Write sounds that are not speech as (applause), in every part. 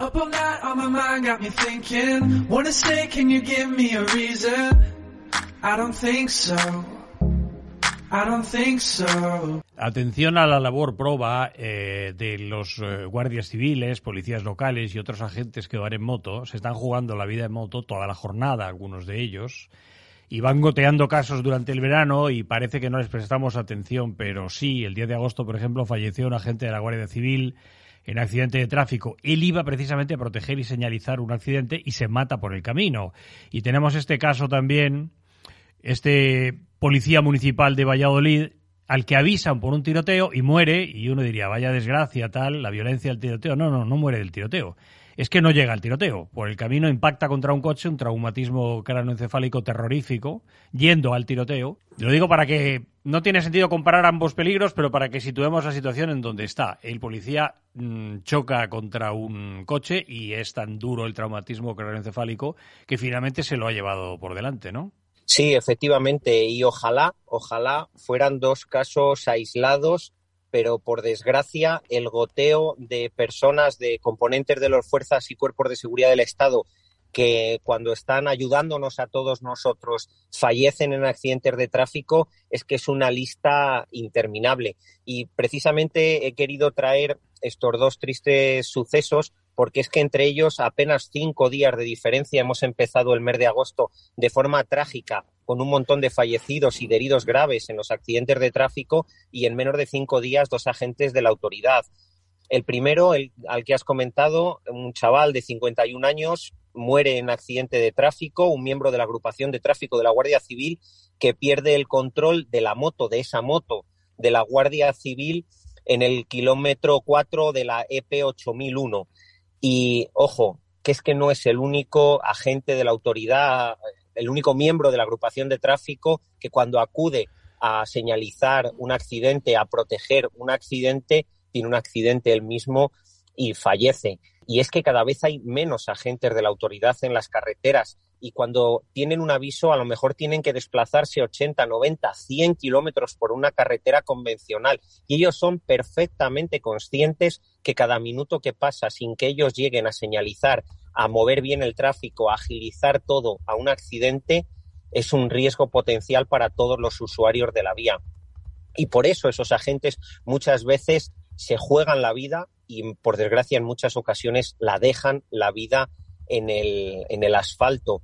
Up all night on my mind got me thinking. Wanna stay, can you give me a reason? I don't think so. I don't think so. Atención a la labor proba eh, de los eh, guardias civiles, policías locales y otros agentes que van en moto. Se están jugando la vida en moto toda la jornada, algunos de ellos. Y van goteando casos durante el verano y parece que no les prestamos atención, pero sí, el 10 de agosto, por ejemplo, falleció un agente de la Guardia Civil en accidente de tráfico. Él iba precisamente a proteger y señalizar un accidente y se mata por el camino. Y tenemos este caso también, este policía municipal de Valladolid al que avisan por un tiroteo y muere, y uno diría, vaya desgracia, tal, la violencia del tiroteo. No, no, no muere del tiroteo. Es que no llega al tiroteo. Por el camino impacta contra un coche, un traumatismo cráneoencefálico terrorífico, yendo al tiroteo. Lo digo para que no tiene sentido comparar ambos peligros, pero para que situemos la situación en donde está. El policía mm, choca contra un coche y es tan duro el traumatismo cráneoencefálico que finalmente se lo ha llevado por delante, ¿no? Sí, efectivamente, y ojalá, ojalá fueran dos casos aislados, pero por desgracia el goteo de personas, de componentes de las fuerzas y cuerpos de seguridad del Estado que cuando están ayudándonos a todos nosotros fallecen en accidentes de tráfico es que es una lista interminable. Y precisamente he querido traer estos dos tristes sucesos porque es que entre ellos apenas cinco días de diferencia hemos empezado el mes de agosto de forma trágica, con un montón de fallecidos y de heridos graves en los accidentes de tráfico y en menos de cinco días dos agentes de la autoridad. El primero, el, al que has comentado, un chaval de 51 años, muere en accidente de tráfico, un miembro de la agrupación de tráfico de la Guardia Civil que pierde el control de la moto, de esa moto de la Guardia Civil en el kilómetro 4 de la EP 8001. Y ojo, que es que no es el único agente de la autoridad, el único miembro de la agrupación de tráfico que cuando acude a señalizar un accidente, a proteger un accidente, tiene un accidente él mismo y fallece. Y es que cada vez hay menos agentes de la autoridad en las carreteras y cuando tienen un aviso a lo mejor tienen que desplazarse 80, 90, 100 kilómetros por una carretera convencional y ellos son perfectamente conscientes que cada minuto que pasa sin que ellos lleguen a señalizar, a mover bien el tráfico, a agilizar todo a un accidente, es un riesgo potencial para todos los usuarios de la vía. Y por eso esos agentes muchas veces se juegan la vida y por desgracia en muchas ocasiones la dejan la vida en el, en el asfalto.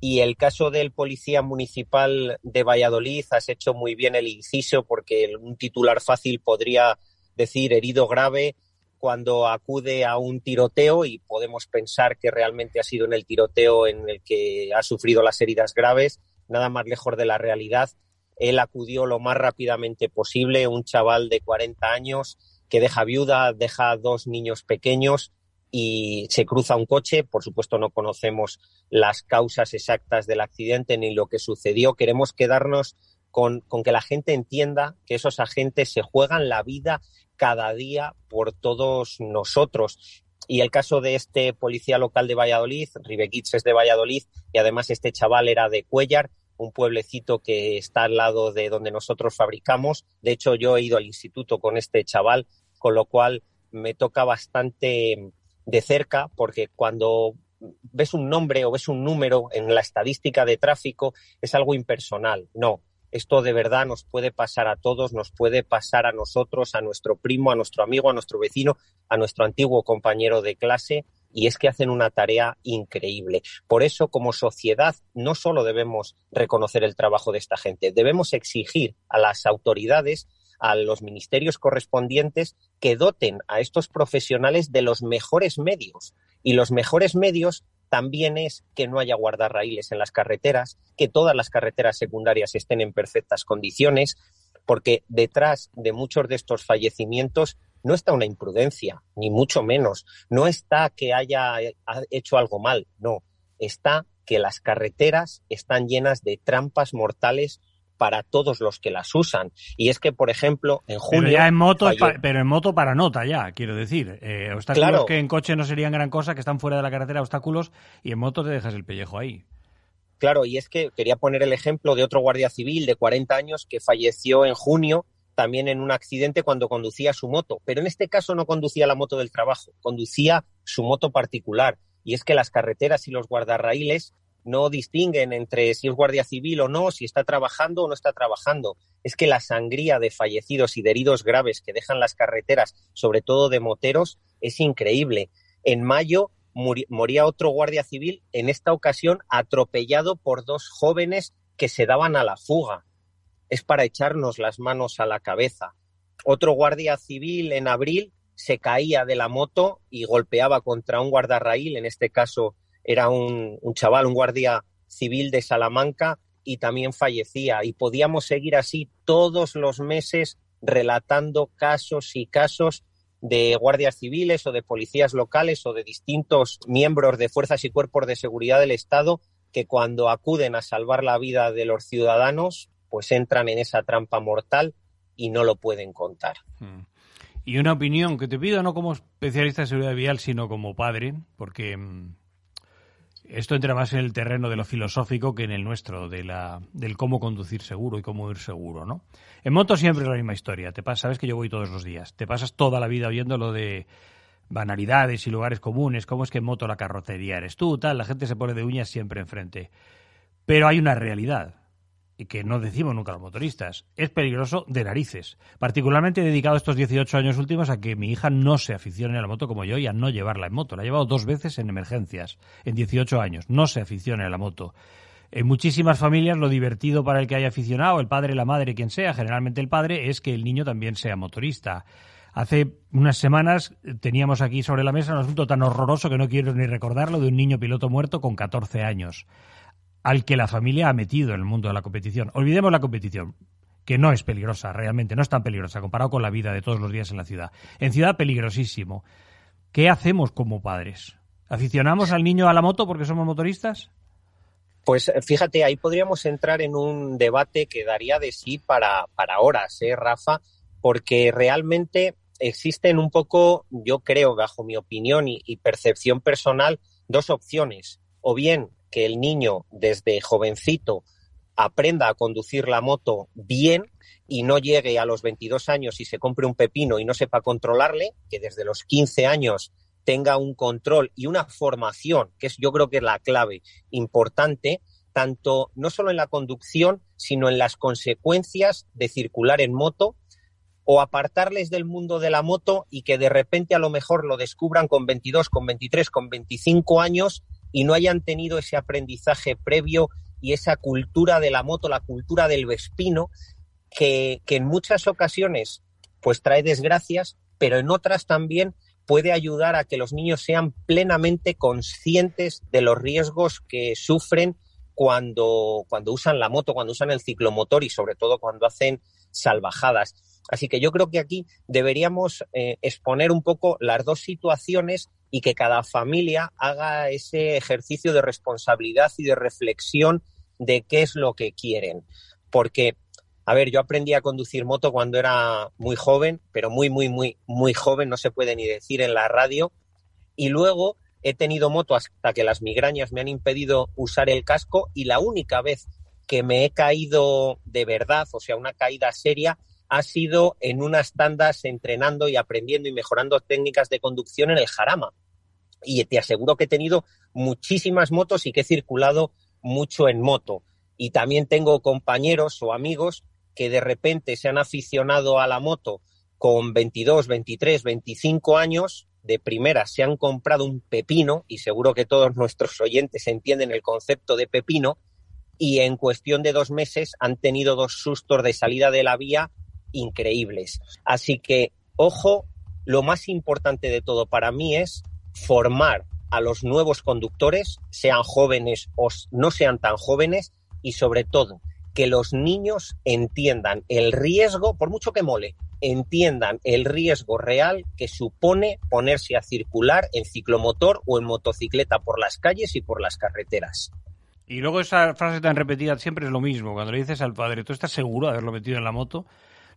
Y el caso del policía municipal de Valladolid, has hecho muy bien el inciso porque un titular fácil podría decir herido grave cuando acude a un tiroteo y podemos pensar que realmente ha sido en el tiroteo en el que ha sufrido las heridas graves, nada más lejos de la realidad. Él acudió lo más rápidamente posible, un chaval de 40 años que deja viuda, deja dos niños pequeños y se cruza un coche. Por supuesto, no conocemos las causas exactas del accidente ni lo que sucedió. Queremos quedarnos con, con, que la gente entienda que esos agentes se juegan la vida cada día por todos nosotros. Y el caso de este policía local de Valladolid, Ribequits es de Valladolid y además este chaval era de Cuellar, un pueblecito que está al lado de donde nosotros fabricamos. De hecho, yo he ido al instituto con este chaval con lo cual me toca bastante de cerca porque cuando ves un nombre o ves un número en la estadística de tráfico es algo impersonal. No, esto de verdad nos puede pasar a todos, nos puede pasar a nosotros, a nuestro primo, a nuestro amigo, a nuestro vecino, a nuestro antiguo compañero de clase y es que hacen una tarea increíble. Por eso, como sociedad, no solo debemos reconocer el trabajo de esta gente, debemos exigir a las autoridades a los ministerios correspondientes que doten a estos profesionales de los mejores medios. Y los mejores medios también es que no haya guardarraíles en las carreteras, que todas las carreteras secundarias estén en perfectas condiciones, porque detrás de muchos de estos fallecimientos no está una imprudencia, ni mucho menos. No está que haya hecho algo mal, no. Está que las carreteras están llenas de trampas mortales para todos los que las usan. Y es que, por ejemplo, en junio... Pero ya en moto, pero en moto para nota ya, quiero decir. Eh, obstáculos que en coche no serían gran cosa, que están fuera de la carretera, obstáculos, y en moto te dejas el pellejo ahí. Claro, y es que quería poner el ejemplo de otro guardia civil de 40 años que falleció en junio también en un accidente cuando conducía su moto, pero en este caso no conducía la moto del trabajo, conducía su moto particular. Y es que las carreteras y los guardarraíles no distinguen entre si es guardia civil o no, si está trabajando o no está trabajando. Es que la sangría de fallecidos y de heridos graves que dejan las carreteras, sobre todo de moteros, es increíble. En mayo moría otro guardia civil, en esta ocasión atropellado por dos jóvenes que se daban a la fuga. Es para echarnos las manos a la cabeza. Otro guardia civil en abril se caía de la moto y golpeaba contra un guardarraíl, en este caso era un, chaval, un guardia civil de Salamanca, y también fallecía. Y podíamos seguir así todos los meses relatando casos y casos de guardias civiles o de policías locales o de distintos miembros de fuerzas y cuerpos de seguridad del Estado que cuando acuden a salvar la vida de los ciudadanos, pues entran en esa trampa mortal y no lo pueden contar. Hmm. Y una opinión que te pido no como especialista de seguridad vial, sino como padre, porque mm, esto entra más en el terreno de lo filosófico que en el nuestro, de la, del cómo conducir seguro y cómo ir seguro, ¿no? En moto siempre es la misma historia. Te pasa, sabes que yo voy todos los días. Te pasas toda la vida oyendo lo de banalidades y lugares comunes, cómo es que en moto la carrocería eres tú, tal, la gente se pone de uñas siempre enfrente. Pero hay una realidad que no decimos nunca los motoristas, es peligroso de narices. Particularmente dedicado estos 18 años últimos a que mi hija no se aficione a la moto como yo y a no llevarla en moto. La he llevado dos veces en emergencias, en 18 años. No se aficione a la moto. En muchísimas familias lo divertido para el que haya aficionado, el padre, la madre, quien sea, generalmente el padre, es que el niño también sea motorista. Hace unas semanas teníamos aquí sobre la mesa un asunto tan horroroso que no quiero ni recordarlo de un niño piloto muerto con 14 años al que la familia ha metido en el mundo de la competición. Olvidemos la competición, que no es peligrosa, realmente no es tan peligrosa comparado con la vida de todos los días en la ciudad. En ciudad peligrosísimo. ¿Qué hacemos como padres? ¿Aficionamos al niño a la moto porque somos motoristas? Pues fíjate, ahí podríamos entrar en un debate que daría de sí para, para horas, ¿eh, Rafa? Porque realmente existen un poco, yo creo, bajo mi opinión y percepción personal, dos opciones. O bien que el niño desde jovencito aprenda a conducir la moto bien y no llegue a los 22 años y se compre un pepino y no sepa controlarle, que desde los 15 años tenga un control y una formación, que es yo creo que es la clave importante, tanto no solo en la conducción, sino en las consecuencias de circular en moto o apartarles del mundo de la moto y que de repente a lo mejor lo descubran con 22, con 23, con 25 años y no hayan tenido ese aprendizaje previo y esa cultura de la moto, la cultura del vespino, que, que en muchas ocasiones pues trae desgracias, pero en otras también puede ayudar a que los niños sean plenamente conscientes de los riesgos que sufren cuando, cuando usan la moto, cuando usan el ciclomotor y sobre todo cuando hacen salvajadas. Así que yo creo que aquí deberíamos eh, exponer un poco las dos situaciones y que cada familia haga ese ejercicio de responsabilidad y de reflexión de qué es lo que quieren. Porque, a ver, yo aprendí a conducir moto cuando era muy joven, pero muy, muy, muy, muy joven, no se puede ni decir en la radio. Y luego he tenido moto hasta que las migrañas me han impedido usar el casco y la única vez que me he caído de verdad, o sea, una caída seria, ha sido en unas tandas entrenando y aprendiendo y mejorando técnicas de conducción en el Jarama y te aseguro que he tenido muchísimas motos y que he circulado mucho en moto. Y también tengo compañeros o amigos que de repente se han aficionado a la moto con 22, 23, 25 años, de primera se han comprado un pepino, y seguro que todos nuestros oyentes entienden el concepto de pepino, y en cuestión de dos meses han tenido dos sustos de salida de la vía increíbles. Así que, ojo, lo más importante de todo para mí es formar a los nuevos conductores, sean jóvenes o no sean tan jóvenes, y sobre todo que los niños entiendan el riesgo, por mucho que mole, entiendan el riesgo real que supone ponerse a circular en ciclomotor o en motocicleta por las calles y por las carreteras. Y luego esa frase tan repetida siempre es lo mismo. Cuando le dices al padre, ¿tú estás seguro de haberlo metido en la moto?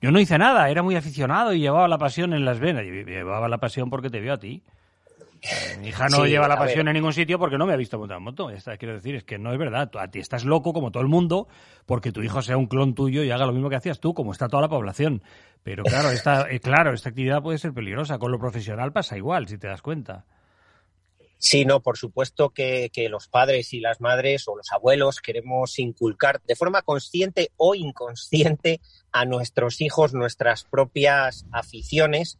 Yo no hice nada, era muy aficionado y llevaba la pasión en las venas. Llevaba la pasión porque te vio a ti. Mi hija no lleva la pasión en ningún sitio porque no me ha visto montar moto. Esta, quiero decir, es que no es verdad. a ti estás loco como todo el mundo porque tu hijo sea un clon tuyo y haga lo mismo que hacías tú, como está toda la población. Pero claro, esta, (laughs) eh, claro, esta actividad puede ser peligrosa. Con lo profesional pasa igual, si te das cuenta. Sí, no, por supuesto que, que, los padres y las madres o los abuelos queremos inculcar de forma consciente o inconsciente a nuestros hijos nuestras propias aficiones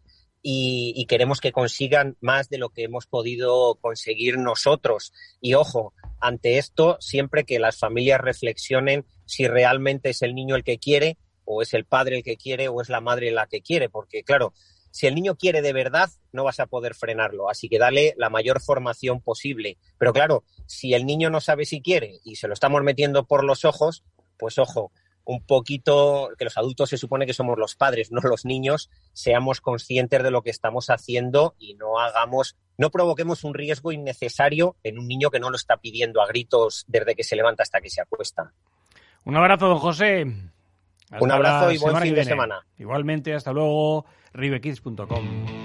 y, queremos que consigan más de lo que hemos podido conseguir nosotros. Y ojo, ante esto, siempre que las familias reflexionen si realmente es el niño el que quiere o es el padre el que quiere o es la madre la que quiere, porque claro, si el niño quiere de verdad, no vas a poder frenarlo. Así que dale la mayor formación posible. Pero claro, si el niño no sabe si quiere y se lo estamos metiendo por los ojos, pues ojo, un poquito, que los adultos se supone que somos los padres, no los niños, seamos conscientes de lo que estamos haciendo y no hagamos, no provoquemos un riesgo innecesario en un niño que no lo está pidiendo a gritos desde que se levanta hasta que se acuesta. Un abrazo, don José. un abrazo y buen fin de semana. Igualmente, hasta luego, ribekids.com.